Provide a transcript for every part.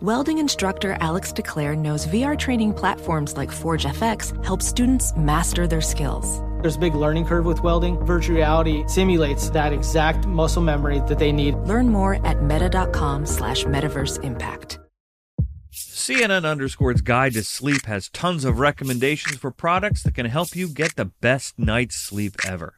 Welding instructor Alex DeClaire knows VR training platforms like ForgeFX help students master their skills. There's a big learning curve with welding. Virtual reality simulates that exact muscle memory that they need. Learn more at meta.com slash metaverse impact. CNN Underscore's Guide to Sleep has tons of recommendations for products that can help you get the best night's sleep ever.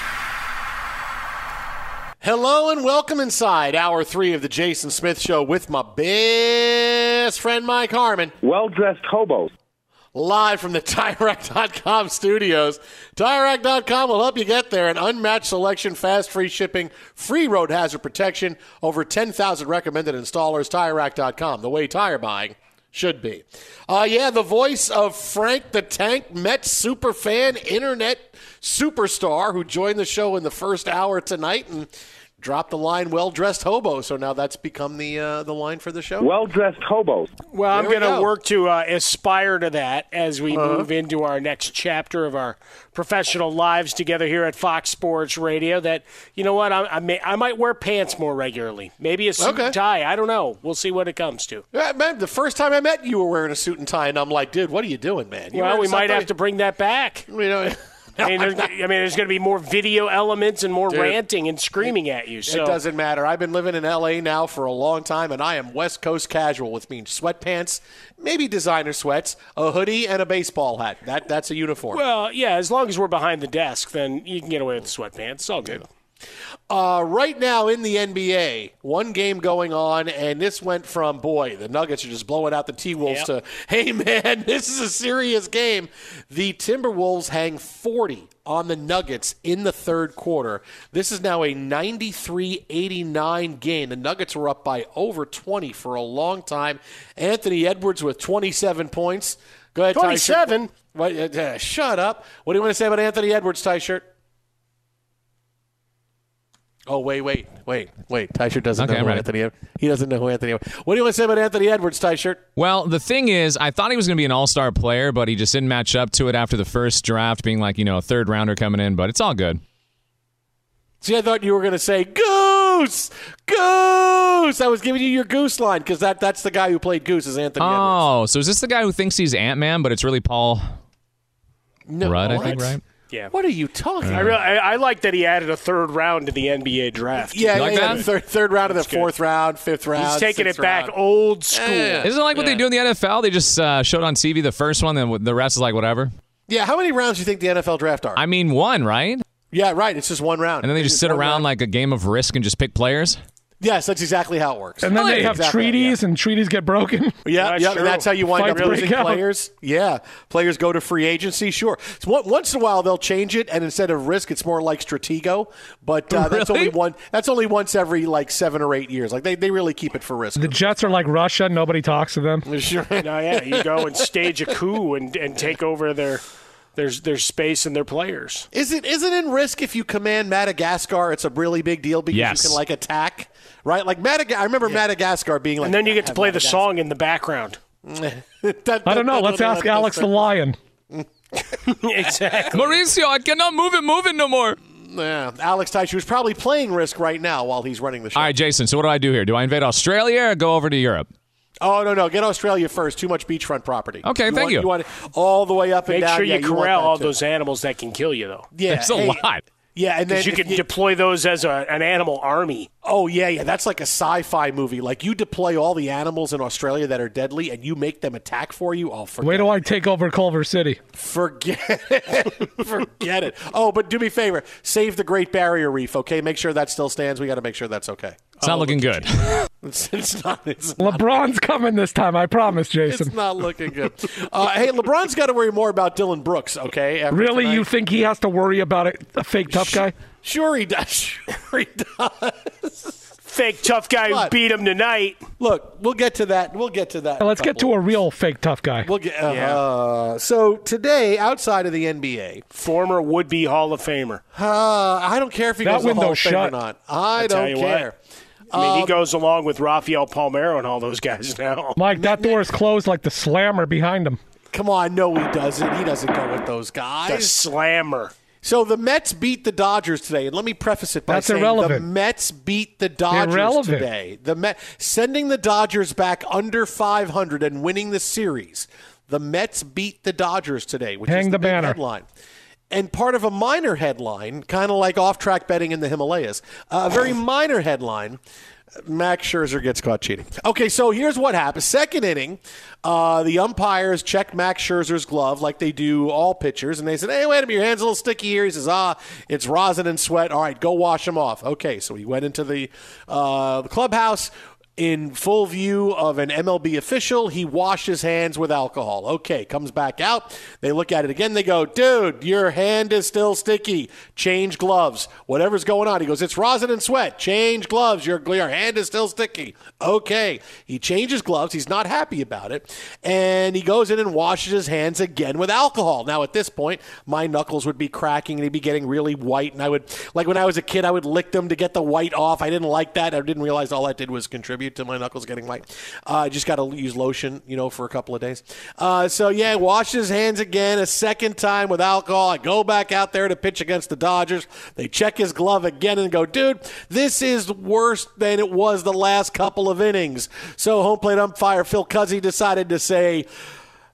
Hello and welcome inside hour three of the Jason Smith Show with my best friend Mike Harmon. Well dressed hobos. Live from the TireRack.com studios. TireRack.com will help you get there. An unmatched selection, fast free shipping, free road hazard protection, over 10,000 recommended installers. TireRack.com, the way tire buying should be. Uh, yeah, the voice of Frank the Tank, Mets super fan, internet superstar who joined the show in the first hour tonight and dropped the line "well dressed hobo." So now that's become the uh, the line for the show. Well dressed hobos. Well, I'm going to go. work to uh, aspire to that as we Uh-huh. move into our next chapter of our professional lives together here at Fox Sports Radio. That you know what, I, I, may, I might wear pants more regularly. Maybe a suit Okay. and tie. I don't know. We'll see what it comes to. Yeah, man, the first time I met you, you were wearing a suit and tie, and I'm like, dude, what are you doing, man? You well, we might have to bring that back. You know, I mean, there's, I mean, there's going to be more video elements and more Dude, ranting and screaming at you. So It doesn't matter. I've been living in LA now for a long time, and I am West Coast casual, which means sweatpants, maybe designer sweats, a hoodie, and a baseball hat. That that's a uniform. Well, yeah, as long as we're behind the desk, then you can get away with the sweatpants. It's all good. Uh, right now in the NBA, one game going on, and this went from boy, the Nuggets are just blowing out the T Wolves Yep. to hey man, this is a serious game. The Timberwolves hang 40 on the Nuggets in the third quarter. This is now a 93-89 game. The Nuggets were up by over 20 for a long time. Anthony Edwards with 27 points. Go ahead, 27? What, uh, uh, shut up. What do you want to say about Anthony Edwards, Ty Shirt? Oh wait, wait, wait, wait. Ty Shirt doesn't Okay, know who ready. Anthony. Ed- He doesn't know who Anthony. Ed- What do you want to say about Anthony Edwards, Ty Shirt? Well, the thing is, I thought he was going to be an all star player, but he just didn't match up to it after the first draft, being like, you know, a third rounder coming in, but it's all good. See, I thought you were going to say Goose, Goose. I was giving you your Goose line because that that's the guy who played Goose is Anthony Edwards. Oh, so is this the guy who thinks he's Ant Man, but it's really Paul No, Rudd, I think, right? Yeah. What are you talking? I, really, I, I like that he added a third round to the NBA draft. Yeah, like yeah, that? Third, third round of the That's good. fourth round, fifth round. He's taking it back round. old school. Yeah. Isn't it like what they do in the NFL? They just uh, showed on TV the first one, then the rest is like whatever. Yeah, how many rounds do you think the NFL draft are? I mean, one, right? yeah, right. It's just one round. And then they just It's sit around round. like a game of risk and just pick players. Yes, that's exactly how it works. And then they have Exactly, treaties, and treaties get broken. Yeah, That's yeah, true. that's how you wind Fights up losing out. players. Yeah, players go to free agency. Sure, so one- once in a while they'll change it, and instead of risk, it's more like Stratego. But uh, that's only one. That's only once every like seven or eight years. Like they, they really keep it for risk. The Jets are like Russia. Nobody talks to them. Sure. No, yeah, you go and stage a coup and, and take over their their their space and their players. Is it isn't in risk if you command Madagascar? It's a really big deal because Yes. you can like attack, right? Like Madagascar. I remember Madagascar being like, And then you get to play the song in the background. I don't know. Let's ask Alex the Lion. exactly. Mauricio, I cannot move it, move it no more. Yeah, Alex Teichu is probably playing Risk right now while he's running the show. All right, Jason. So what do I do here? Do I invade Australia or go over to Europe? Oh no, no, get Australia first. Too much beachfront property. Okay, thank want, you. You want it all the way up and Make down. sure you want corral that all too. those animals that can kill you, though. Yeah, There's a hey, lot. Yeah, and then Because you if can deploy those as a, an animal army. Oh yeah, yeah. That's like a sci-fi movie. Like you deploy all the animals in Australia that are deadly, and you make them attack for you. Oh, forget Wait till I take over Culver City. Forget it. Forget it. Oh, but do me a favor. Save the Great Barrier Reef, okay? Make sure that still stands. We got to make sure that's okay. It's not looking good. It's, it's not. It's not, LeBron's coming this time. I promise, Jason. it's not looking good. Uh, hey, LeBron's got to worry more about Dillon Brooks, okay? Really, tonight. you think he has to worry about a, a fake tough guy? Sure he does. Sure he does. Fake tough guy who beat him tonight. Look, we'll get to that. We'll get to that. in a Let's get couple to a real fake tough guy. We'll get. Uh, So today, outside of the NBA, Former would be Hall of Famer. uh, I don't care if he That goes to the Hall of window's Fame or shut. not. I I don't you care. I mean, he Um, goes along with Rafael Palmeiro and all those guys now. Mike, that door is closed like the slammer behind him. Come on, no, he doesn't. He doesn't go with those guys. The slammer. So the Mets beat the Dodgers today, and let me preface it by That's saying the. Mets beat the Dodgers Irrelevant. today. The Met sending the Dodgers back under 500 and winning the series. The Mets beat the Dodgers today, which Hang is the, the banner. headline. And part of a minor headline, kind of like off-track betting in the Himalayas, uh, a very minor headline. Max Scherzer gets caught cheating. Okay, so here's what happens. Second inning, uh, the umpires checked Max Scherzer's glove like they do all pitchers, and they said, "Hey, wait a minute, your hand's a little sticky here." He says, "Ah, it's rosin and sweat. All right, go wash them off." Okay, so he went into the uh, the clubhouse. In full view of an MLB official, he washed his hands with alcohol. Okay, comes back out. They look at it again. They go, dude, your hand is still sticky. Change gloves. Whatever's going on. He goes, it's rosin and sweat. Change gloves. Your, your hand is still sticky. Okay. He changes gloves. He's not happy about it. And he goes in and washes his hands again with alcohol. Now, at this point, my knuckles would be cracking and he'd be getting really white. And I would, like when I was a kid, I would lick them to get the white off. I didn't like that. I didn't realize all that did was contribute to my knuckles getting white. Uh, I just got to use lotion, you know, for a couple of days. Uh, so, yeah, wash his hands again a second time with alcohol. I go back out there to pitch against the Dodgers. They check his glove again and go, dude, this is worse than it was the last couple of innings. So, home plate umpire Phil Cuzzi decided to say,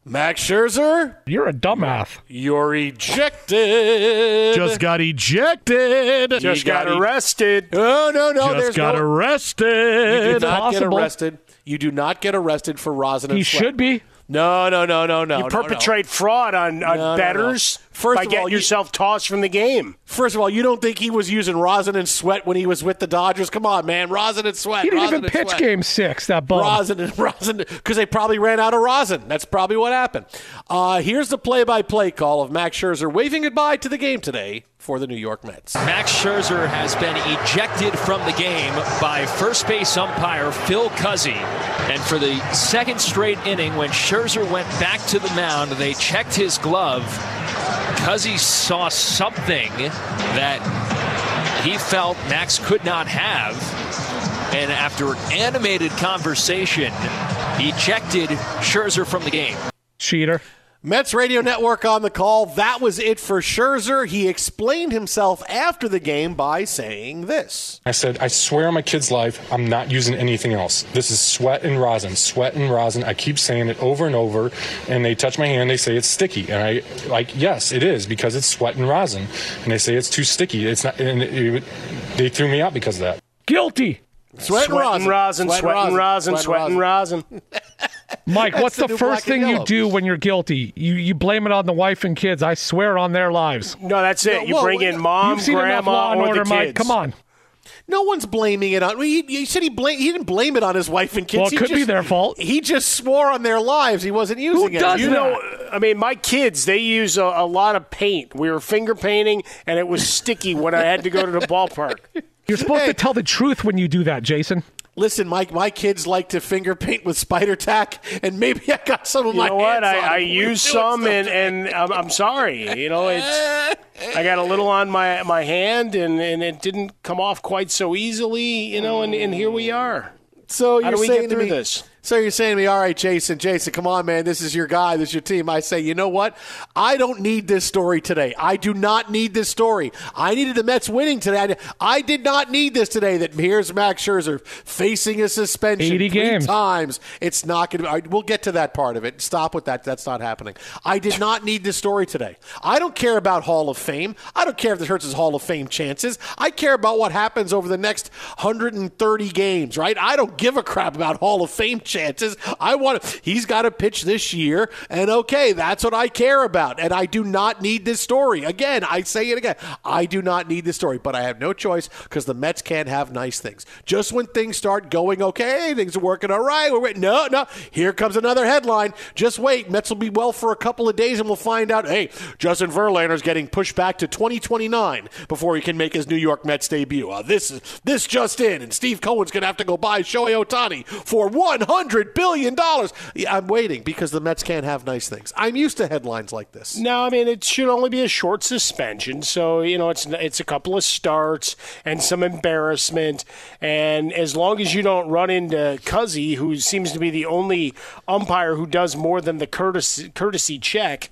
Max Scherzer, You're a dumbass. you're ejected. Just got ejected. Just got got e- arrested. No, no, no. Just there's got no, You arrested. do not get arrested. You do not get arrested for rosin and He sweat. should be. No, no, no, no, no. You no, perpetrate fraud on, on No, no, no. betters First by of getting all, you- yourself tossed from the game. First of all, you don't think he was using rosin and sweat when he was with the Dodgers? Come on, man. Rosin and sweat. He didn't rosin even pitch sweat. game six, that bum. Rosin and rosin because they probably ran out of rosin. That's probably what happened. Uh, here's the play-by-play call of Max Scherzer waving goodbye to the game today for the New York Mets. Max Scherzer has been ejected from the game by first base umpire Phil Cuzzi. And for the second straight inning, when Scherzer went back to the mound, they checked his glove. Cuzzi saw something that he felt Max could not have. And after an animated conversation, ejected Scherzer from the game. Cheater. Mets Radio Network on the call. That was it for Scherzer. He explained himself after the game by saying this. I said, I swear on my kid's life, I'm not using anything else. This is sweat and rosin, sweat and rosin. I keep saying it over and over, and they touch my hand, they say it's sticky. And I, like, yes, it is because it's sweat and rosin. And they say it's too sticky. It's not, and it, they threw me out because of that. Guilty. Sweat, and rosin. rosin, Sweat sweat and and rosin, rosin. sweat and rosin. Mike, That's what's the the, first thing you do when you're guilty? You you blame it on the wife and kids. I swear on their lives. No, that's it. No, you whoa, bring in mom, You've seen enough grandma, Law and or Order, the Mike. kids. Come on. No one's blaming it on. He, he said he blame, He didn't blame it on his wife and kids. Well, it He could be their fault. He just swore on their lives. He wasn't using it. does You that? know, I mean, my kids, they use a, a lot of paint. We were finger painting, and it was sticky when I had to go to the ballpark. You're supposed Hey. to tell the truth when you do that, Jason. Listen, Mike, my kids like to finger paint with spider tack, and maybe I got some of You my know what? I, I when we were used doing some, and, and I'm, I'm sorry. You know, it's I got a little on my, my hand, and, and it didn't come off quite so easily. You know, and, and here we are. So How you're do we saying get to through me, this? So you're saying to me, all right, Jason, Jason, come on, man, this is your guy, this is your team. I say, you know what? I don't need this story today. I do not need this story. I needed the Mets winning today. I, did not need this today. That here's Max Scherzer facing a suspension 80 three games. times. It's not going to. be We'll get to that part of it. Stop with that. That's not happening. I did not need this story today. I don't care about Hall of Fame. I don't care if this hurts his Hall of Fame chances. I care about what happens over the next 130 games. Right? I don't give a crap about Hall of Fame chances. I want. to He's got to pitch this year, and okay, that's what I care about. And I do not need this story. Again, I say it again. I do not need this story, but I have no choice because the Mets can't have nice things. Just when things start going okay, things are working all right. We're waiting. No, no. Here comes another headline. Just wait. Mets will be well for a couple of days, and we'll find out. Hey, Justin Verlander's getting pushed back to 2029 before he can make his New York Mets debut. Uh, this is this just in, and Steve Cohen's going to have to go buy Shohei Ohtani for 100 billion dollars. I'm waiting because the Mets can't have nice things. I'm used to headlines like this. No, I mean it should only be a short suspension, so you know it's it's a couple of starts and some embarrassment, and as long as you don't run into Cuzzi, who seems to be the only umpire who does more than the courtesy courtesy check,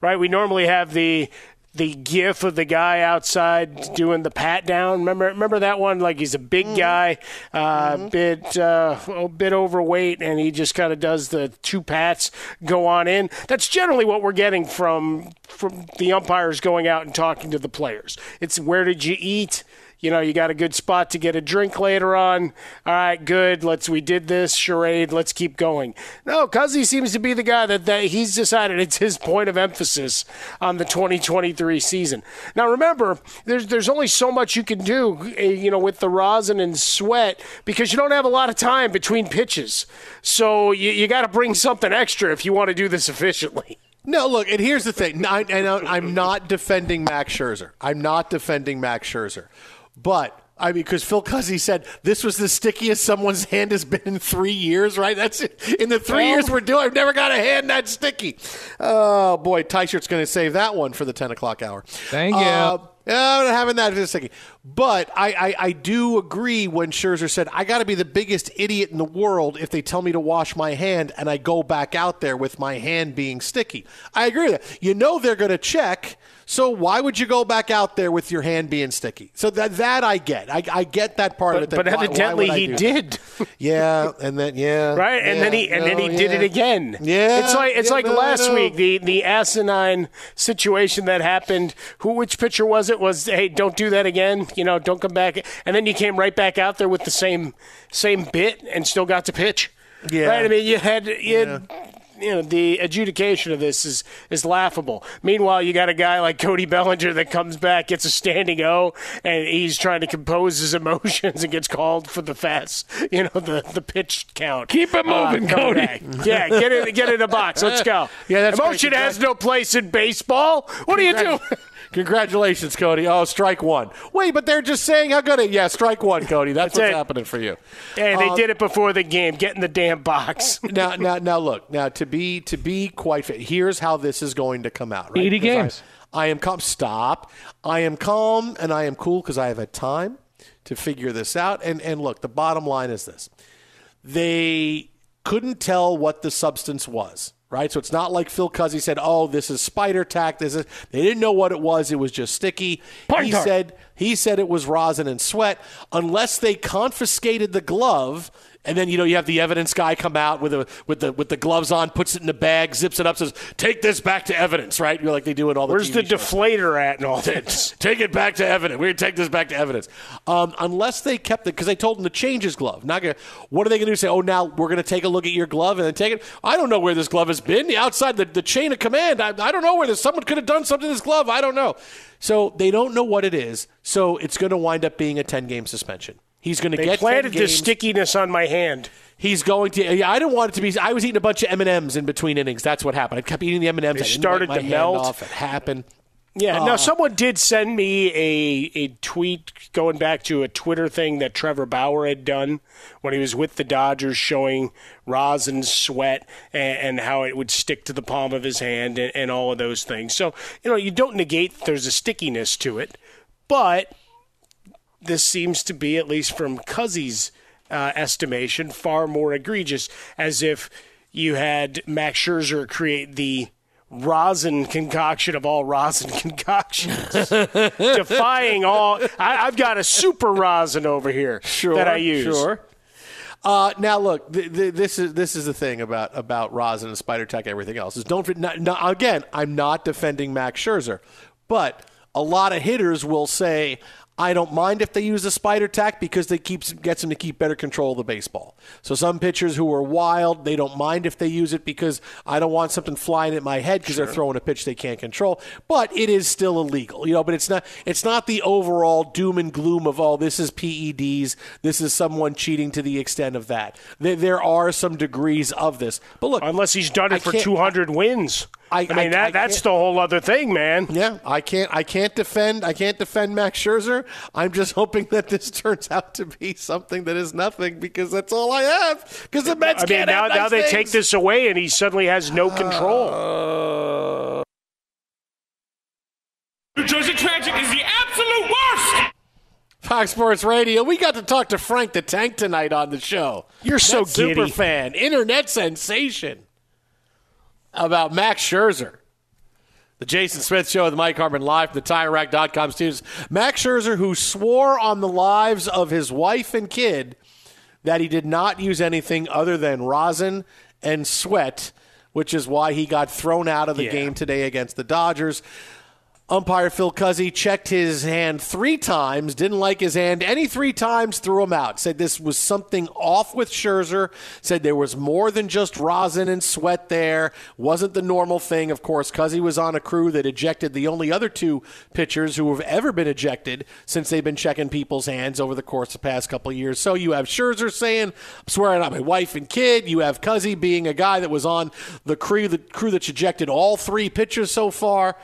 right? We normally have the the gif of the guy outside doing the pat down. Remember, remember that one? Like he's a big Mm-hmm. guy, uh, bit uh, a bit overweight, and he just kind of does the two pats go on in. That's generally what we're getting from from the umpires going out and talking to the players. It's where did you eat? You know, you got a good spot to get a drink later on. All right, good. Let's we did this charade. Let's keep going. No, Cuzzi seems to be the guy that, that he's decided it's his point of emphasis on the 2023 season. Now, remember, there's there's only so much you can do, eh, you know, with the rosin and sweat because you don't have a lot of time between pitches. So you, you got to bring something extra if you want to do this efficiently. No, look, and here's the thing. I, and I'm not defending Max Scherzer. I'm not defending Max Scherzer. But, I mean, because Phil Cuzzi said this was the stickiest someone's hand has been in three years, right? That's it. In the three years we're doing, I've never got a hand that sticky. Oh, boy, T-shirt's going to save that one for the 10 o'clock hour. Thank you. Uh, I'm not having that for a second. But I, I, I do agree when Scherzer said, I got to be the biggest idiot in the world if they tell me to wash my hand and I go back out there with my hand being sticky. I agree with that. You know they're going to check. So why would you go back out there with your hand being sticky? So that that I get. I, I get that part of it. But, why- why evidently I he did. Yeah, and then yeah, right? And then he and then he no, did yeah. it again. Yeah, it's like it's yeah, like no, last no. week the the asinine situation that happened. Who which pitcher was it? Was hey, don't do that again. You know, don't come back. And then you came right back out there with the same same bit and still got to pitch. Yeah. right. I mean, you had you had. You know the adjudication of this is is laughable. Meanwhile, you got a guy like Cody Bellinger that comes back, gets a standing O, and he's trying to compose his emotions and gets called for the fast, you know, the the pitch count. Keep it uh, moving, coming Cody. back. Yeah, get in get in the box. Let's go. Yeah, that's emotion great. has no place in baseball. What do you do? Congratulations, Cody. Oh, strike one. Wait, but they're just saying how good it. Yeah, strike one, Cody. That's, That's what's it. happening for you. Hey, they Um, did it before the game. Get in the damn box. now, now, now, look. Now, to be to be quite fair, here's how this is going to come out. Right? 80 Because I- games. I, am calm. Stop. I am calm and I am cool because I have had time to figure this out. And and look, the bottom line is this: they couldn't tell what the substance was. Right? So it's not like Phil Cuzzi said, "Oh, this is spider tack." This is they didn't know what it was. It was just sticky. he said he said it was rosin and sweat, unless they confiscated the glove. And then you know you have the evidence guy come out with a with the with the gloves on, puts it in a bag, zips it up, says, "Take this back to evidence." Right? You're like they do it all the. Where's TV the shows. deflator at and all this? take it back to evidence. We're gonna take this back to evidence. Um, unless they kept it because they told him to change his glove. Not gonna. What are they gonna do? Say, oh, now we're gonna take a look at your glove and then take it. I don't know where this glove has been. Outside the, the chain of command. I, I don't know where this. Someone could have done something to this glove. I don't know. So they don't know what it is. So it's gonna wind up being a ten game suspension. He's gonna They get 10 planted the stickiness on my hand. He's going to. Yeah, I didn't want it to be. I was eating a bunch of M and M's in between innings. That's what happened. I kept eating the M and M's. They I started to melt. Off. It happened. Yeah. Uh, now, someone did send me a, a tweet going back to a Twitter thing that Trevor Bauer had done when he was with the Dodgers, showing rosin sweat and, and how it would stick to the palm of his hand and, and all of those things. So, you know, you don't negate that there's a stickiness to it, but this seems to be, at least from Cuzzi's uh, estimation, far more egregious, as if you had Max Scherzer create the rosin concoction of all rosin concoctions, defying all. I, I've got a super rosin over here that I use. Sure. Uh, now look, th- th- this is this is the thing about about rosin and spider tack and everything else is don't not, not, again. I'm not defending Max Scherzer, but a lot of hitters will say. I don't mind if they use the spider tack because they keeps gets them to keep better control of the baseball. So some pitchers who are wild, they don't mind if they use it because I don't want something flying at my head because they're throwing a pitch they can't control. But it is still illegal, you know. But it's not it's not the overall doom and gloom of oh this is PEDs, this is someone cheating to the extent of that. There, there are some degrees of this, but look, unless he's done it I for 200 wins. I, mean, I- that, I that's the whole other thing, man. Yeah, I can't. I can't defend. I can't defend Max Scherzer. I'm just hoping that this turns out to be something that is nothing because that's all I have. Because the Mets I mean, can't now, have nice now they things. take this away, and he suddenly has no uh, control. New Jersey Tragic is the absolute worst. Fox Sports Radio. We got to talk to Frank the Tank tonight on the show. You're so Mets super fan, internet sensation about Max Scherzer. The Jason Smith Show with Mike Harmon live from the TireRack.com studios. Max Scherzer, who swore on the lives of his wife and kid that he did not use anything other than rosin and sweat, which is why he got thrown out of the Yeah. game today against the Dodgers. Umpire Phil Cuzzi checked his hand three times, didn't like his hand any three times, threw him out. Said this was something off with Scherzer. Said there was more than just rosin and sweat there. Wasn't the normal thing. Of course, Cuzzi was on a crew that ejected the only other two pitchers who have ever been ejected since they've been checking people's hands over the course of the past couple years. So you have Scherzer saying, I'm swearing on my wife and kid. You have Cuzzi being a guy that was on the crew, the crew that's ejected all three pitchers so far.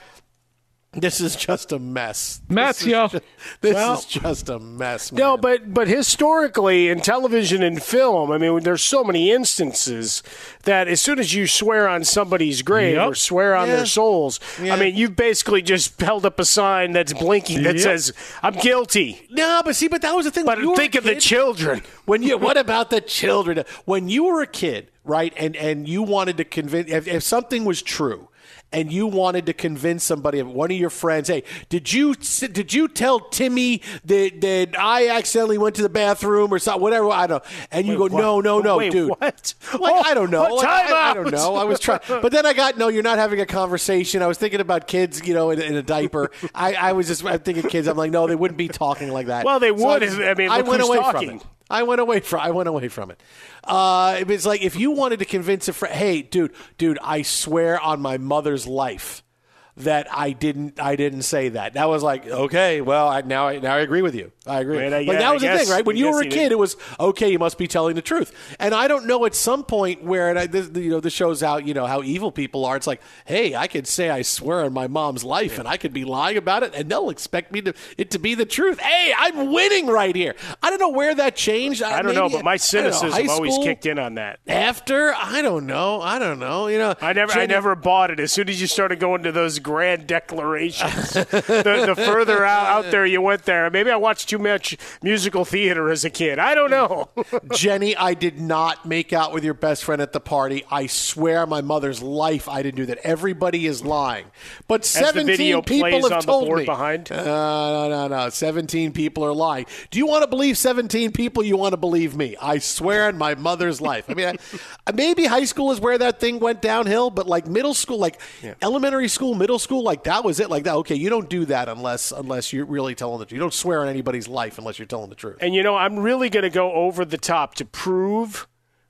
This is just a mess. Mess, this is yo. ju- this Well- is just a mess. Man. No, but but historically in television and film, I mean, there's so many instances that as soon as you swear on somebody's grave Yep. or swear on Yeah. their souls, Yeah. I mean, you've basically just held up a sign that's blinking that Yep. says, "I'm guilty." no, but see, but that was the thing. But think of the children. When you, what about the children? When you were a kid, right, and and you wanted to convince if, if something was true. And you wanted to convince somebody, one of your friends, hey, did you did you tell Timmy that, that I accidentally went to the bathroom or something, whatever? I don't. And you Wait, go, no, what? no, no, Wait, dude. what? Like, Oh, I don't oh, know. what? Like, I, I don't know. I was trying, but then I got no. You're not having a conversation. I was thinking about kids, you know, in, in a diaper. I, I was just I'm thinking kids. I'm like, no, they wouldn't be talking like that. Well, they So would just- I mean, I went away talking. from it. I went away from. I went away from it. Uh, it was like if you wanted to convince a friend, hey, dude, dude, I swear on my mother's life that I didn't. I didn't say that. That was like okay. Well, I, now I now I agree with you. I agree. I like guess- that was I the guess- thing, right? When you were a kid, it was okay. You must be telling the truth. And I don't know at some point where and I, this, you know this shows out you know how evil people are. It's like, hey, I could say I swear on my mom's life, and I could be lying about it, and they'll expect me to it to be the truth. Hey, I'm winning right here. I don't know where that changed. I don't know, but my don't know, cynicism always school? kicked in on that. After I don't know, I don't know. You know, I never, I never bought it. As soon as you started going to those grand declarations. the, the further out, out there you went there. Maybe I watched too much musical theater as a kid. I don't know. Jenny, I did not make out with your best friend at the party. I swear my mother's life I didn't do that. Everybody is lying. But As 17 video people have told me. behind. Uh, no, no, no. 17 people are lying. Do you want to believe 17 people? You want to believe me? I swear on my mother's life. I mean, I, maybe high school is where that thing went downhill, but like middle school, like elementary school, middle school, like that was it. Like that. Okay, you don't do that unless unless you're really telling the truth. You don't swear on anybody's life unless you're telling the truth. And you know, I'm really going to go over the top to prove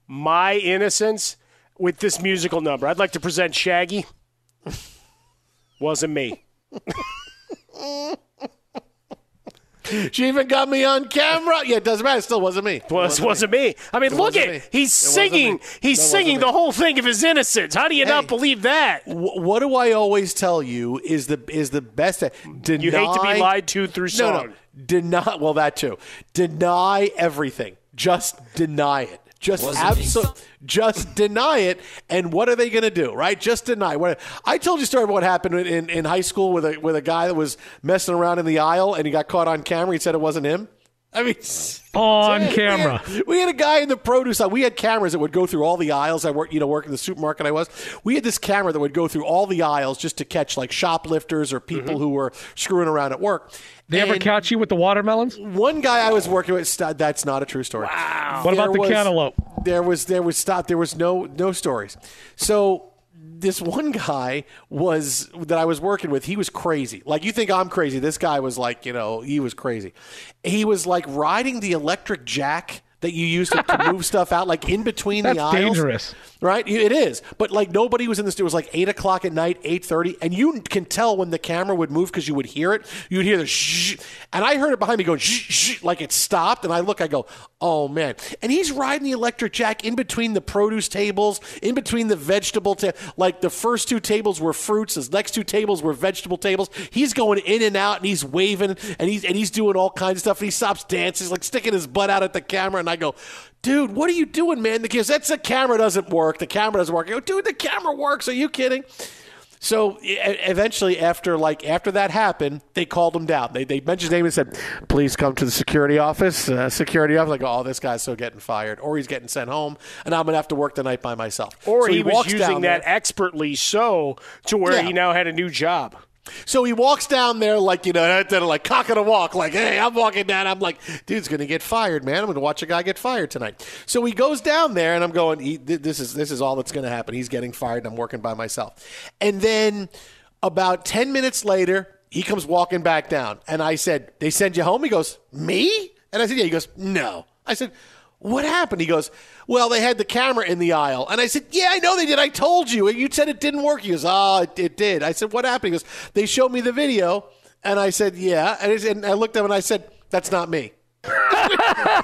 my innocence with this musical number. I'd like to present Shaggy. Wasn't me. She even got me on camera. Yeah, it doesn't matter. It still wasn't me. It Was wasn't me. I mean, It look at me. he's It singing. He's singing the whole thing of his innocence. How do you not believe that? Wh- What do I always tell you is the is the best? Deny, You hate to be lied to through No, no, deny. Well, that too. Deny everything. Just deny it. Just absolutely. Just deny it. And what are they going to do? Right? Just deny. What I told you a story about what happened in, in, in high school with a with a guy that was messing around in the aisle and he got caught on camera. He said it wasn't him. I mean, On we had- camera. We had a guy in the produce. We had cameras that would go through all the aisles. I work, you know, work in the supermarket. I was. We had this camera that would go through all the aisles just to catch like shoplifters or people mm-hmm. who were screwing around at work. They ever catch you with the watermelons? One guy I was working with. That's not a true story. Wow. What about the cantaloupe? There was there was stop. There was no no stories. So this one guy was that I was working with. He was crazy. Like you think I'm crazy. This guy was like you know he was crazy. He was like riding the electric jack that you use to, to move stuff out, like in between That's the aisles. dangerous. Right, it is. But like nobody was in this. It was like eight o'clock at night, eight thirty, and you can tell when the camera would move because you would hear it. You would hear the shh, and I heard it behind me going shh, shh, like it stopped. And I look, I go, oh man! And he's riding the electric jack in between the produce tables, in between the vegetable ta- Like the first two tables were fruits, his next two tables were vegetable tables. He's going in and out, and he's waving, and he's and he's doing all kinds of stuff. And he stops dancing, he's like sticking his butt out at the camera, and I go. Dude, what are you doing, man? The kids, that's the camera doesn't work. The camera doesn't work. I go, dude, the camera works. Are you kidding? So eventually, after like after that happened, they called him down. They, they mentioned his name and said, "Please come to the security office." Uh, security office, like, "Oh, this guy's so getting fired, or he's getting sent home, and I'm gonna have to work the night by myself." Or So he, was walks using down that there. expertly so to where Yeah. he now had a new job. So he walks down there like you know, like cocking a walk, like, "Hey, I'm walking down." I'm like, "Dude's gonna get fired, man. I'm gonna watch a guy get fired tonight." So he goes down there, and I'm going, he, "This is this is all that's gonna happen. He's getting fired, and I'm working by myself." And then about ten minutes later, he comes walking back down, and I said, "They send you home?" He goes, "Me?" And I said, "Yeah." He goes, "No." I said. What happened? He goes, Well, they had the camera in the aisle. And I said, Yeah, I know they did. I told you. You said it didn't work. He goes, Oh, it, it did. I said, What happened? He goes, They showed me the video. And I said, Yeah. And, he- and I looked at him and I said, That's not me.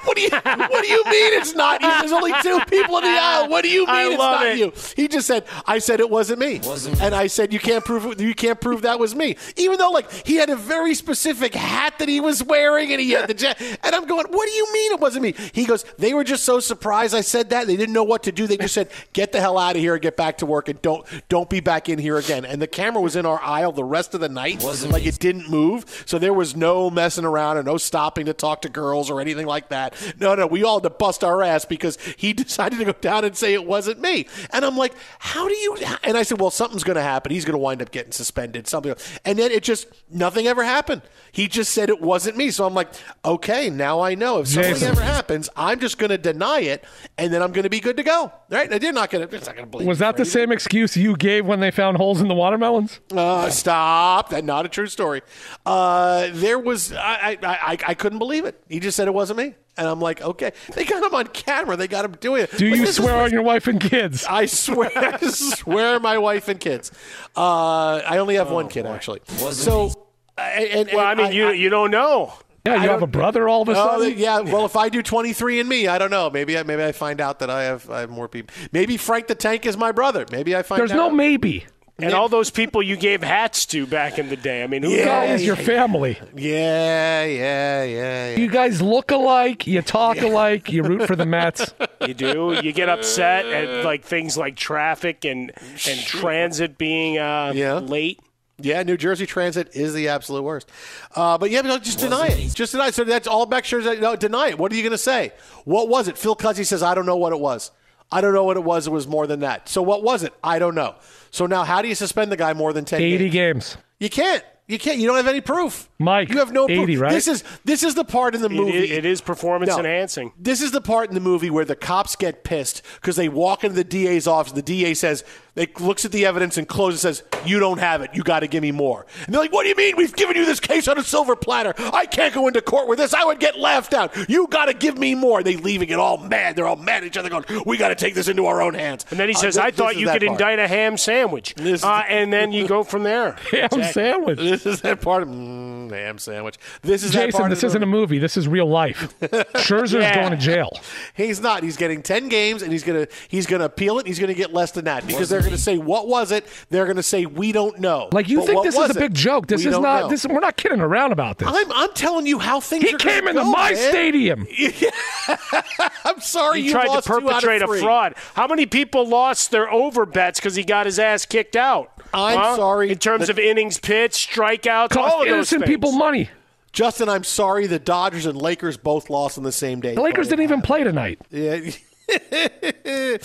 What do you What do you mean it's not you? There's only two people in the aisle. What do you mean I it's not it. you? He just said, "I said it wasn't me," and I said, "You can't prove it. You can't prove that was me." Even though like he had a very specific hat that he was wearing, and he had the jet, and I'm going, "What do you mean it wasn't me?" He goes, "They were just so surprised I said that. They didn't know what to do. They just said, "Get the hell out of here and get back to work, and don't don't be back in here again." And the camera was in our aisle the rest of the night, like it didn't move, so there was no messing around and no stopping to talk to girls or anything like that. No, no, we all had to bust our ass because he decided to go down and say it wasn't me. And I'm like, how do you? And I said, well, something's going to happen. He's going to wind up getting suspended. Something. And then it just nothing ever happened. He just said it wasn't me. So I'm like, okay, now I know. If something Jason. ever happens, I'm just going to deny it, and then I'm going to be good to go. Right? And they're not going to. Not going to believe. Was that the same excuse you gave when they found holes in the watermelons? uh, stop. That's not a true story. Uh, there was, I, I, I, I couldn't believe it. He just said it wasn't me. And I'm like, okay. They got him on camera. They got him doing it. Do But you this is swear on your wife and kids? I swear, I swear, my wife and kids. Uh, I only have one kid actually. So, and, and, Well, I mean, you you don't know. Yeah, you have a brother all of a Oh, sudden. yeah. Well, if I do 23 and me, I don't know. Maybe I, maybe I find out that I have I have more people. Maybe Frank the Tank is my brother. Maybe I find There's out. no maybe. And all those people you gave hats to back in the day. I mean, who Yeah. Knows? is your family. Yeah, yeah, yeah. yeah. You guys look alike. You talk alike. You root for the Mets. You do. You get upset at like things like traffic and and transit being uh, Yeah. late. Yeah, New Jersey Transit is the absolute worst. Uh, but yeah, but just deny it. Just deny it. So that's all Beck shares. No, deny it. What are you going to say? What was it? Phil Cuzzi says, I don't know what it was. I don't know what it was. It was more than that. So what was it? I don't know. So now, how do you suspend the guy more than 10 80 games? games. You can't. You can't. You don't have any proof. Mike, you have no 80, proof. right? This is this is the part in the movie. it is performance No. enhancing. This is the part in the movie where the cops get pissed because they walk into the DA's office. The DA says, they looks at the evidence and closes and says, "You don't have it. You got to give me more." And they're like, "What do you mean? We've given you this case on a silver platter. I can't go into court with this. I would get laughed out. You got to give me more." They leaving it all mad. They're all mad at each other, going, "We got to take this into our own hands." And then he Uh, says, "I thought you could part. indict a ham sandwich," uh, and then you go from there. Ham Exactly. sandwich. This is that part of mm, ham sandwich. This is that Jason, part this of the isn't a movie. This is real life. Scherzer's Yeah. going to jail. He's not. He's getting ten games, and he's gonna he's gonna appeal it. He's gonna get less than that because they're gonna say what was it? They're gonna say we don't know. Like you But think this is was a it? big joke? This We is don't know. This we're not kidding around about this. I'm I'm telling you how things. he are gonna came into go, my man. stadium. I'm sorry. He you tried to lost two perpetrate a fraud. How many people lost their over bets because he got his ass kicked out? I'm Huh? sorry In terms of innings pitched, strikeouts, Cost all of those things. People money. Justin, I'm sorry. The Dodgers and Lakers both lost on the same day. The Lakers didn't even play tonight. Yeah.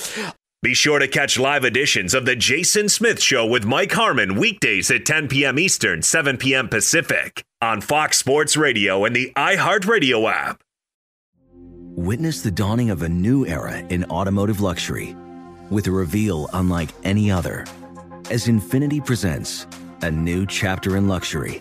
Be sure to catch live editions of The Jason Smith Show with Mike Harmon weekdays at 10 p.m. Eastern, 7 p.m. Pacific on Fox Sports Radio and the iHeartRadio app. Witness the dawning of a new era in automotive luxury with a reveal unlike any other as Infiniti presents a new chapter in luxury,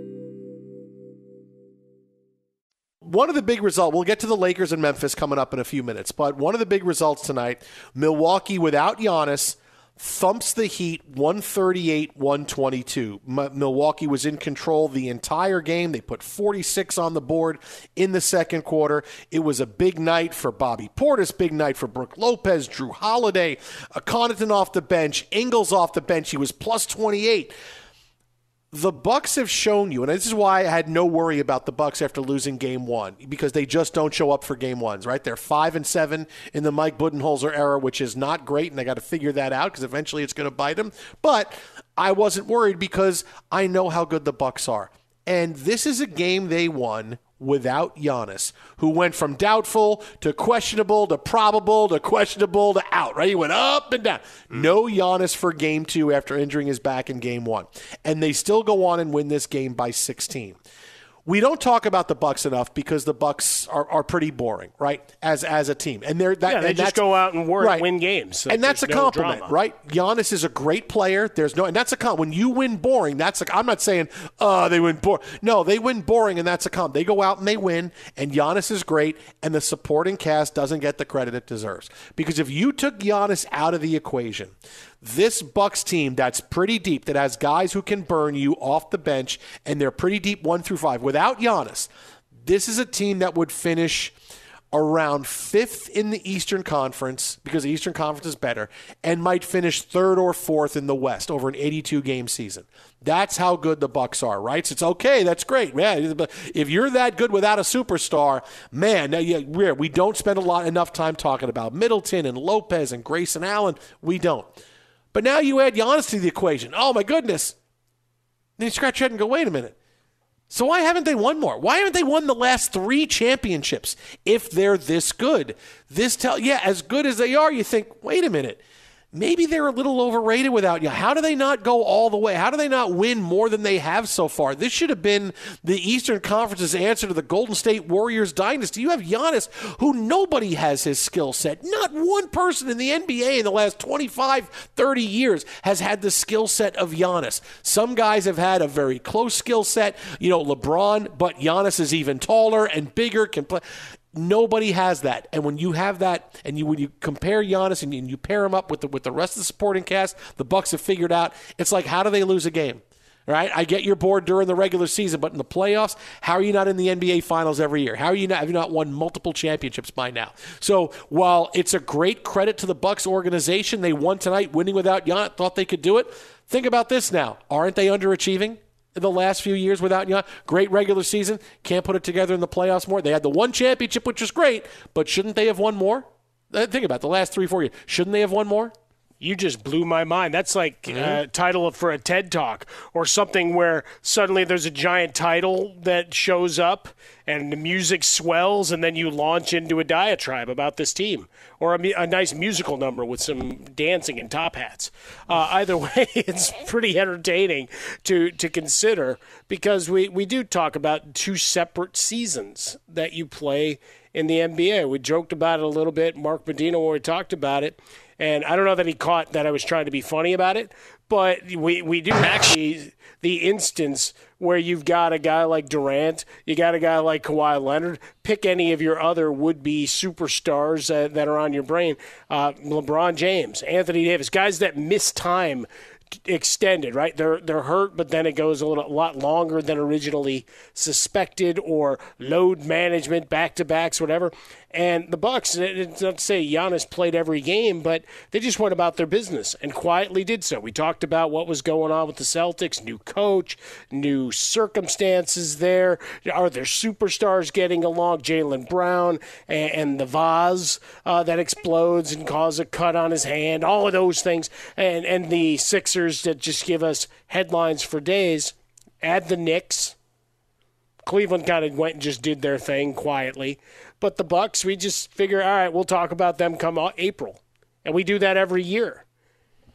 One of the big results, we'll get to the Lakers and Memphis coming up in a few minutes, but one of the big results tonight Milwaukee without Giannis thumps the Heat 138 122. Milwaukee was in control the entire game. They put 46 on the board in the second quarter. It was a big night for Bobby Portis, big night for Brook Lopez, Jrue Holiday, uh, Connaughton off the bench, Ingles off the bench. He was plus 28 the Bucks have shown you, and this is why I had no worry about the Bucks after losing Game One because they just don't show up for Game Ones. Right? They're five and seven in the Mike Budenholzer era, which is not great, and they got to figure that out because eventually it's going to bite them. But I wasn't worried because I know how good the Bucks are, and this is a game they won without Giannis, who went from doubtful to questionable to probable to questionable to out, right? He went up and down. Mm. No Giannis for game two after injuring his back in game one. And they still go on and win this game by 16 we don't talk about the Bucks enough because the Bucks are, are pretty boring, right? As as a team, and they're that yeah, they and just go out and work, right. win games, so and that's a no compliment, drama. right? Giannis is a great player. There's no, and that's a com. When you win boring, that's a. I'm not saying, uh, they win boring. No, they win boring, and that's a comp. They go out and they win, and Giannis is great, and the supporting cast doesn't get the credit it deserves because if you took Giannis out of the equation, this Bucks team that's pretty deep, that has guys who can burn you off the bench, and they're pretty deep one through five. Without Giannis, this is a team that would finish around fifth in the Eastern Conference because the Eastern Conference is better, and might finish third or fourth in the West over an 82 game season. That's how good the Bucks are, right? So it's okay. That's great, man. If you're that good without a superstar, man, now we don't spend a lot enough time talking about Middleton and Lopez and Grayson Allen. We don't. But now you add Giannis to the equation. Oh my goodness! Then you scratch your head and go, wait a minute. So why haven't they won more? Why haven't they won the last three championships if they're this good? This tell yeah, as good as they are, you think, wait a minute maybe they're a little overrated without you. How do they not go all the way? How do they not win more than they have so far? This should have been the Eastern Conference's answer to the Golden State Warriors dynasty. You have Giannis, who nobody has his skill set. Not one person in the NBA in the last 25, 30 years has had the skill set of Giannis. Some guys have had a very close skill set. You know, LeBron, but Giannis is even taller and bigger, can play. Nobody has that, and when you have that, and you when you compare Giannis and you, and you pair him up with the with the rest of the supporting cast, the Bucks have figured out. It's like how do they lose a game? Right? I get your board during the regular season, but in the playoffs, how are you not in the NBA Finals every year? How are you not have you not won multiple championships by now? So while it's a great credit to the Bucks organization, they won tonight, winning without Giannis, thought they could do it. Think about this now: aren't they underachieving? The last few years without Giannis. Great regular season. Can't put it together in the playoffs more. They had the one championship, which was great, but shouldn't they have won more? Uh, think about it, the last three, four years. Shouldn't they have won more? You just blew my mind. That's like a uh, title for a TED Talk or something where suddenly there's a giant title that shows up and the music swells and then you launch into a diatribe about this team or a, a nice musical number with some dancing and top hats. Uh, either way, it's pretty entertaining to, to consider because we, we do talk about two separate seasons that you play in the NBA. We joked about it a little bit. Mark Medina, when we talked about it, and I don't know that he caught that I was trying to be funny about it, but we, we do actually the, instance where you've got a guy like Durant, you got a guy like Kawhi Leonard. Pick any of your other would be superstars uh, that are on your brain. Uh, LeBron James, Anthony Davis, guys that miss time extended, right? They're they're hurt, but then it goes a little a lot longer than originally suspected, or load management, back to backs, whatever. And the Bucks, it's not to say Giannis played every game, but they just went about their business and quietly did so. We talked about what was going on with the Celtics, new coach, new circumstances there. Are there superstars getting along? Jaylen Brown and, and, the vase uh, that explodes and causes a cut on his hand, all of those things. And, and the Sixers that just give us headlines for days. Add the Knicks. Cleveland kind of went and just did their thing quietly. But the Bucks, we just figure, all right, we'll talk about them come April, and we do that every year.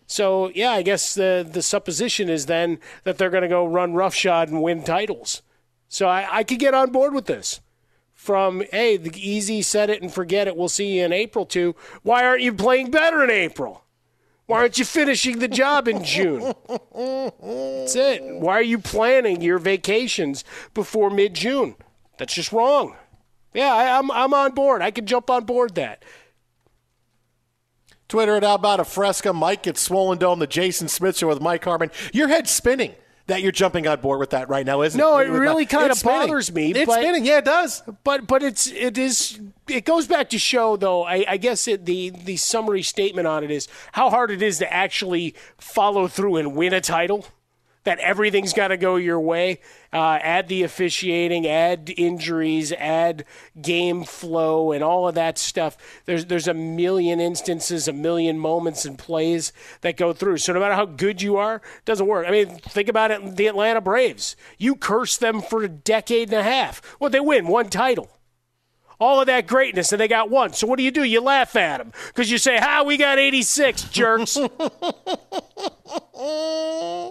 So yeah, I guess the the supposition is then that they're going to go run roughshod and win titles. So I, I could get on board with this. From hey, the easy set it and forget it. We'll see you in April. To why aren't you playing better in April? Why aren't you finishing the job in June? That's it. Why are you planning your vacations before mid June? That's just wrong. Yeah, I, am I'm, I'm on board. I can jump on board that. Twitter at How About a Fresca. Mike gets swollen dome. The Jason Smith Show with Mike Harmon. Your head's spinning that you're jumping on board with that right now, isn't no, it? it really kind of bothers me. It's but, spinning. Yeah, it does. But but it's it is it goes back to show though. I, I guess it, the the summary statement on it is how hard it is to actually follow through and win a title. That everything's got to go your way. Uh, add the officiating, add injuries, add game flow, and all of that stuff. There's there's a million instances, a million moments and plays that go through. So no matter how good you are, it doesn't work. I mean, think about it. The Atlanta Braves. You curse them for a decade and a half. Well, they win one title all of that greatness and they got one. So what do you do? You laugh at them because you say, "Ha, we got 86 jerks."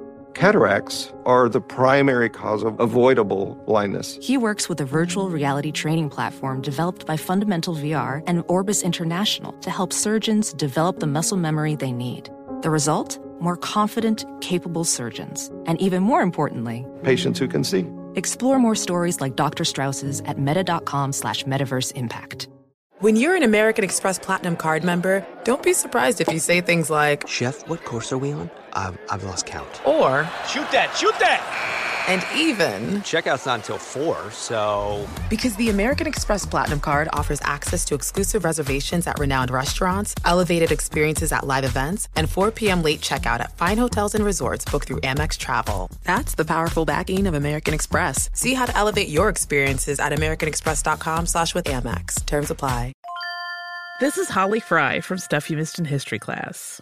Cataracts are the primary cause of avoidable blindness. He works with a virtual reality training platform developed by Fundamental VR and Orbis International to help surgeons develop the muscle memory they need. The result? More confident, capable surgeons. And even more importantly, Patients who can see. explore more stories like Dr. Strauss's at meta.com slash metaverse impact. When you're an American Express Platinum card member, don't be surprised if you say things like, Chef, what course are we on? I've, I've lost count. or, Shoot that! Shoot that! and even, Checkout's not until 4, so. because the American Express Platinum card offers access to exclusive reservations at renowned restaurants, elevated experiences at live events, and 4 p.m. late checkout at fine hotels and resorts booked through Amex Travel. That's the powerful backing of American Express. See how to elevate your experiences at americanexpress.com slash with Amex. Terms apply. This is Holly Fry from Stuff You Missed in History class.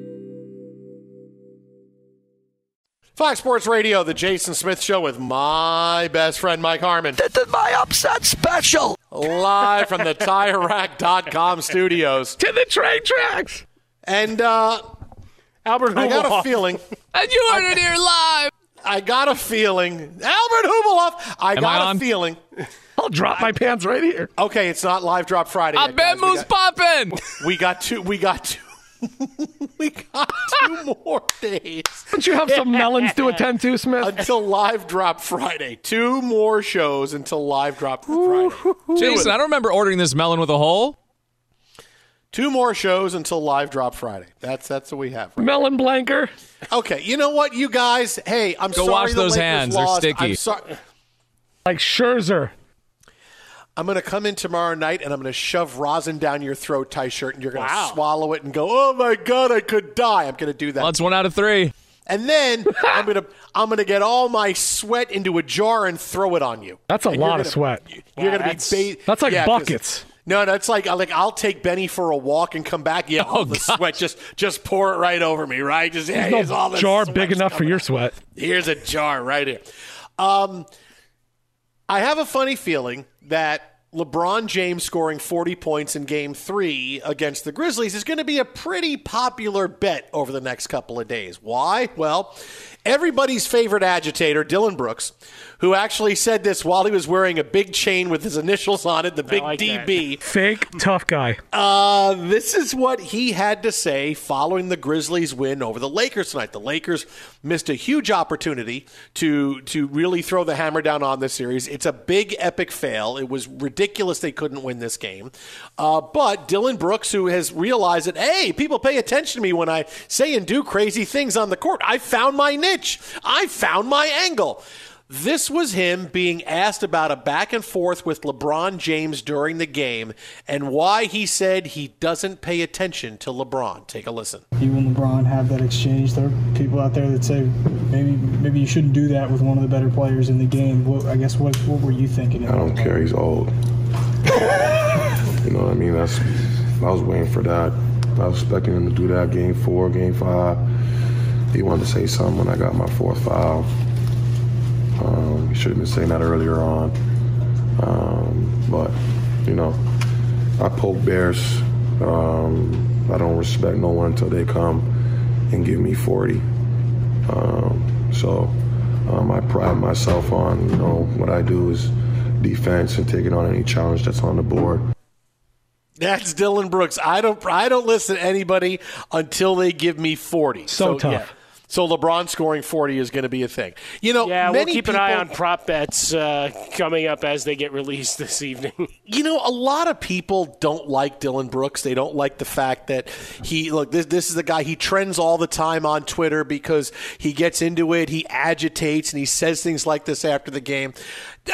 Fox Sports Radio, the Jason Smith Show with my best friend Mike Harmon. This is my upset special. Live from the TireRack.com studios. To the train tracks. And uh, Albert I got a feeling. And you heard it here live. I got a feeling. Albert Hubeloff. I Am got I a on? feeling. I'll drop my pants right here. Okay, it's not live drop Friday. I yet, bet guys. Moose popping. We got two. We got two. we got two more days Don't you have some melons to attend to, Smith? until live drop Friday. Two more shows until live drop Friday. Jason, I don't remember ordering this melon with a hole. Two more shows until live drop Friday. That's that's what we have. Right? Melon blanker. Okay, you know what, you guys? Hey, I'm Go sorry. wash the those Lakers hands. They're sticky. I'm sorry. Like Scherzer. I'm going to come in tomorrow night and I'm going to shove rosin down your throat, tie shirt, and you're going to Wow. swallow it and go, "Oh my god, I could die." I'm going to do that. Well, that's one out of three. And then I'm gonna I'm gonna get all my sweat into a jar and throw it on you. That's a And lot of gonna- sweat. You're Wow, gonna that's- be ba- That's like yeah, 'cause- buckets. No, no, it's like like I'll take Benny for a walk and come back. Yeah, all the sweat just just pour it right over me, right? Just yeah, There's here's all no the jar big enough for coming your out. sweat. Here's a jar right here. Um, I have a funny feeling that LeBron James scoring 40 points in game three against the Grizzlies is going to be a pretty popular bet over the next couple of days. Why? Well, everybody's favorite agitator, Dillon Brooks, who actually said this while he was wearing a big chain with his initials on it, the big like that. DB. Fake tough guy. Uh, this is what he had to say following the Grizzlies' win over the Lakers tonight. The Lakers missed a huge opportunity to to really throw the hammer down on this series. It's a big epic fail. It was ridiculous they couldn't win this game. Uh, but Dillon Brooks, who has realized that hey, people pay attention to me when I say and do crazy things on the court. I found my niche. I found my angle. This was him being asked about a back and forth with LeBron James during the game and why he said he doesn't pay attention to LeBron. Take a listen. You and LeBron have that exchange. There are people out there that say maybe maybe you shouldn't do that with one of the better players in the game. What, I guess what what were you thinking? I don't care. He's old. you know what I mean? That's. I was waiting for that. I was expecting him to do that game four, game five. He wanted to say something when I got my fourth foul. Um, he should have been saying that earlier on. Um, but you know, I poke bears. Um, I don't respect no one until they come and give me 40. Um, so um, I pride myself on you know what I do is defense and taking on any challenge that's on the board. That's Dillon Brooks. I don't I don't listen to anybody until they give me 40. So tough. yeah. So LeBron scoring 40 is going to be a thing. You know, Yeah, we'll keep an eye on prop bets uh, coming up as they get released this evening. You know, a lot of people don't like Dillon Brooks. They don't like the fact that he look. This this is the guy. He trends all the time on Twitter because he gets into it. He agitates and he says things like this after the game.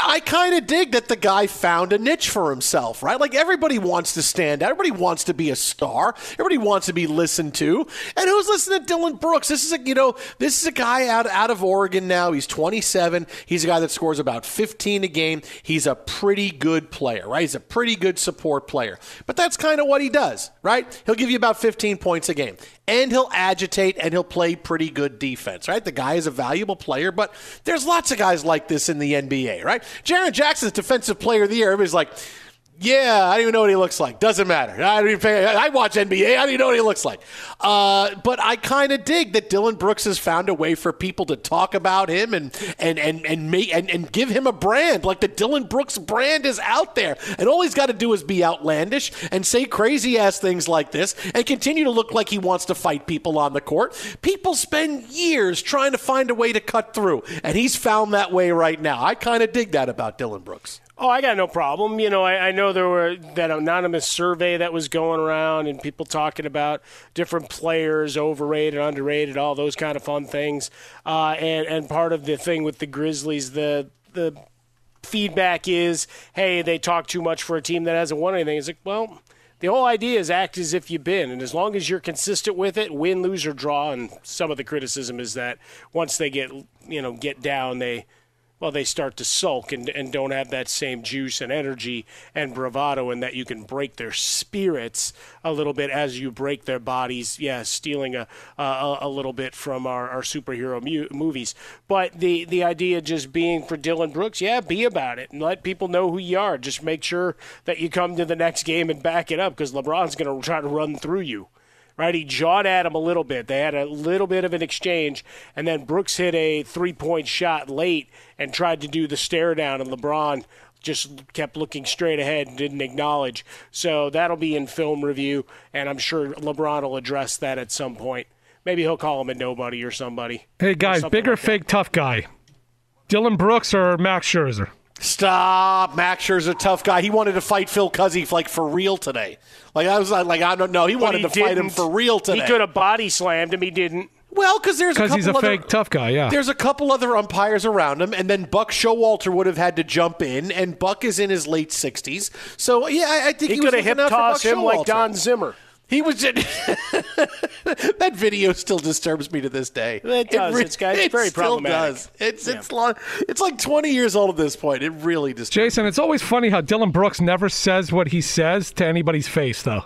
I kind of dig that the guy found a niche for himself, right? Like everybody wants to stand out. Everybody wants to be a star. Everybody wants to be listened to. And who's listening to Dillon Brooks? This is a you know this is a guy out out of Oregon now. He's 27. He's a guy that scores about 15 a game. He's a pretty good player, right? He's a pretty good support player. But that's kind of what he does, right? He'll give you about 15 points a game. And he'll agitate and he'll play pretty good defense, right? The guy is a valuable player, but there's lots of guys like this in the NBA, right? Jaren Jackson's defensive player of the year. Everybody's like, yeah, I don't even know what he looks like. Doesn't matter. I don't even pay, I watch NBA. I don't even know what he looks like. Uh, but I kind of dig that Dillon Brooks has found a way for people to talk about him and and and and make and, and give him a brand. Like the Dillon Brooks brand is out there, and all he's got to do is be outlandish and say crazy ass things like this, and continue to look like he wants to fight people on the court. People spend years trying to find a way to cut through, and he's found that way right now. I kind of dig that about Dillon Brooks. Oh, I got no problem. You know, I, I know there were that anonymous survey that was going around and people talking about different players, overrated, underrated, all those kind of fun things. Uh, and and part of the thing with the Grizzlies, the the feedback is, hey, they talk too much for a team that hasn't won anything. It's like, well. The whole idea is act as if you've been, and as long as you're consistent with it, win, lose, or draw. And some of the criticism is that once they get, you know, get down, they well, they start to sulk and, and don't have that same juice and energy and bravado, and that you can break their spirits a little bit as you break their bodies. Yeah, stealing a a, a little bit from our, our superhero mu- movies. But the, the idea just being for Dillon Brooks, yeah, be about it and let people know who you are. Just make sure that you come to the next game and back it up because LeBron's going to try to run through you right? He jawed at him a little bit. They had a little bit of an exchange, and then Brooks hit a three point shot late and tried to do the stare down, and LeBron just kept looking straight ahead and didn't acknowledge. So that'll be in film review, and I'm sure LeBron will address that at some point. Maybe he'll call him a nobody or somebody. Hey guys, bigger like fake tough guy, Dillon Brooks or Max Scherzer? Stop. Max Scherzer's a tough guy. He wanted to fight Phil Cuzzi like for real today. Like I was like I don't know. He wanted he to fight him for real today. He could have body slammed him. He didn't. Well, because there's a Because couple he's a other, fake tough guy. Yeah. There's a couple other umpires around him, and then Buck Showalter would have had to jump in, and Buck is in his late 60s. So yeah, I, I think He he, was could have looking hip out for tossed him like Don Zimmer. He was in that video still disturbs me to this day. It does. re- It's got- it's very still problematic. Does. It's Yeah. it's long, it's like 20 years old at this point. It really disturbs. Jason, it's always funny how Dillon Brooks never says what he says to anybody's face, though.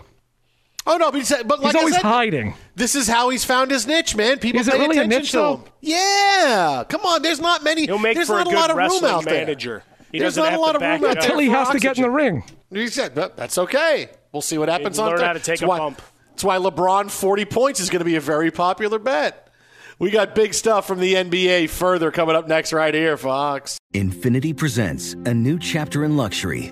Oh no, but he said, but like He's always said, hiding. This is how he's found his niche, man. People Is it pay really a attention niche, to though? him. Yeah, come on. There's not many. He'll make there's for not a a, lot of room wrestling out there. He there's doesn't have a lot of room out there. Until he for has to get in the ring. He said "That- that's okay. We'll see what happens He'll on learn Thur- how to take That's a why- bump. That's why LeBron 40 points is going to be a very popular bet. We got big stuff from the NBA further coming up next right here, Fox. Infinity presents a new chapter in luxury,